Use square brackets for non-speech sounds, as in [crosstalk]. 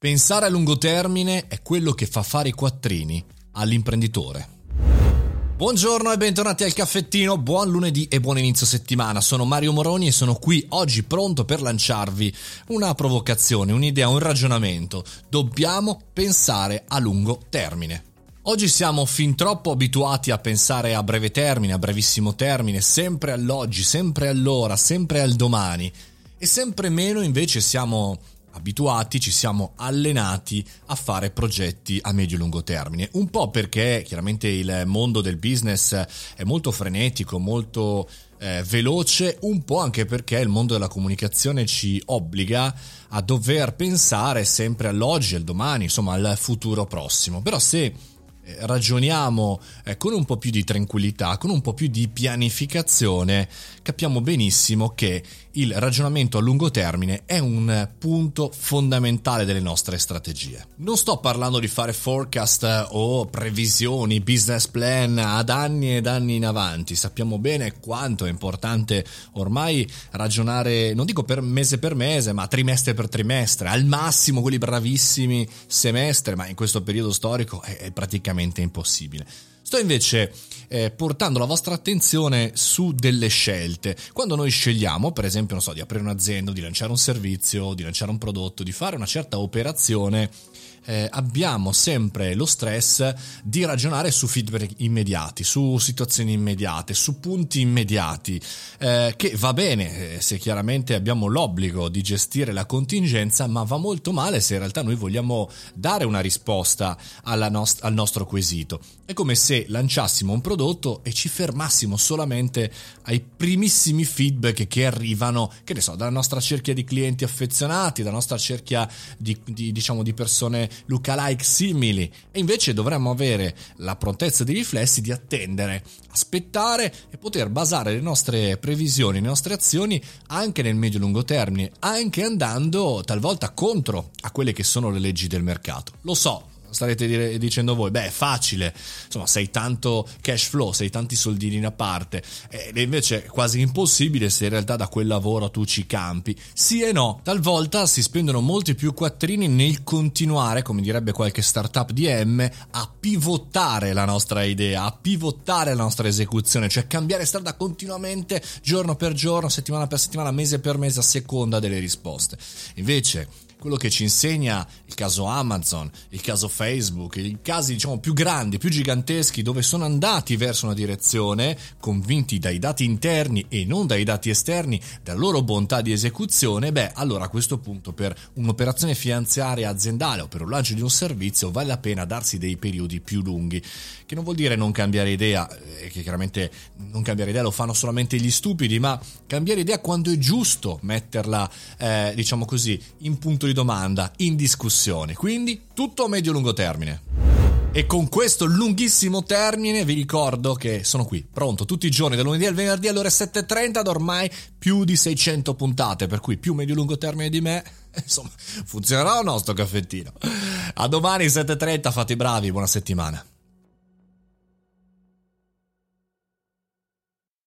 Pensare a lungo termine è quello che fa fare i quattrini all'imprenditore. Buongiorno e bentornati al caffettino, buon lunedì e buon inizio settimana. Sono Mario Moroni e sono qui oggi pronto per lanciarvi una provocazione, un'idea, un ragionamento. Dobbiamo pensare a lungo termine. Oggi siamo fin troppo abituati a pensare a breve termine, a brevissimo termine, sempre all'oggi, sempre all'ora, sempre al domani e sempre meno invece siamo abituati, ci siamo allenati a fare progetti a medio-lungo termine. Un po' perché chiaramente il mondo del business è molto frenetico, molto eh, veloce, un po' anche perché il mondo della comunicazione ci obbliga a dover pensare sempre all'oggi, al domani, insomma al futuro prossimo. Però se ragioniamo eh, con un po' più di tranquillità, con un po' più di pianificazione, capiamo benissimo che il ragionamento a lungo termine è un punto fondamentale delle nostre strategie. Non sto parlando di fare forecast o previsioni, business plan ad anni ed anni in avanti. Sappiamo bene quanto è importante ormai ragionare, non dico per mese per mese, ma trimestre per trimestre, al massimo quelli bravissimi semestre, ma in questo periodo storico è, è praticamente impossibile. Sto invece eh, portando la vostra attenzione su delle scelte. Quando noi scegliamo, per esempio, so, di aprire un'azienda, di lanciare un servizio, di lanciare un prodotto, di fare una certa operazione, eh, abbiamo sempre lo stress di ragionare su feedback immediati, su situazioni immediate, su punti immediati, eh, che va bene eh, se chiaramente abbiamo l'obbligo di gestire la contingenza, ma va molto male se in realtà noi vogliamo dare una risposta nost- al nostro quesito. È come se lanciassimo un prodotto e ci fermassimo solamente ai primissimi feedback che arrivano, che ne so, dalla nostra cerchia di clienti affezionati, dalla nostra cerchia di, di, diciamo, di persone lookalike simili e invece dovremmo avere la prontezza dei riflessi di attendere, aspettare e poter basare le nostre previsioni, le nostre azioni anche nel medio-lungo termine, anche andando talvolta contro a quelle che sono le leggi del mercato. Lo so, starete dire, dicendo voi, beh, è facile, insomma, sei tanto cash flow, sei tanti soldini in parte, ed invece è quasi impossibile se in realtà da quel lavoro tu ci campi. Sì e no, talvolta si spendono molti più quattrini nel continuare, come direbbe qualche startup DM, a pivotare la nostra idea, a pivotare la nostra esecuzione, cioè cambiare strada continuamente, giorno per giorno, settimana per settimana, mese per mese, a seconda delle risposte. Invece, quello che ci insegna il caso Amazon, il caso Facebook, i casi diciamo più grandi, più giganteschi dove sono andati verso una direzione convinti dai dati interni e non dai dati esterni, dalla loro bontà di esecuzione, beh, allora a questo punto per un'operazione finanziaria aziendale o per un lancio di un servizio vale la pena darsi dei periodi più lunghi, che non vuol dire non cambiare idea, eh, che chiaramente non cambiare idea lo fanno solamente gli stupidi, ma cambiare idea quando è giusto metterla, eh, diciamo così, in punto di domanda in discussione, quindi tutto a medio-lungo termine. E con questo lunghissimo termine vi ricordo che sono qui, pronto tutti i giorni, dal lunedì al venerdì alle ore 7.30 ad ormai più di 600 puntate, per cui più medio-lungo termine di me, [laughs] insomma, funzionerà o no sto caffettino? A domani 7.30, fate i bravi, buona settimana.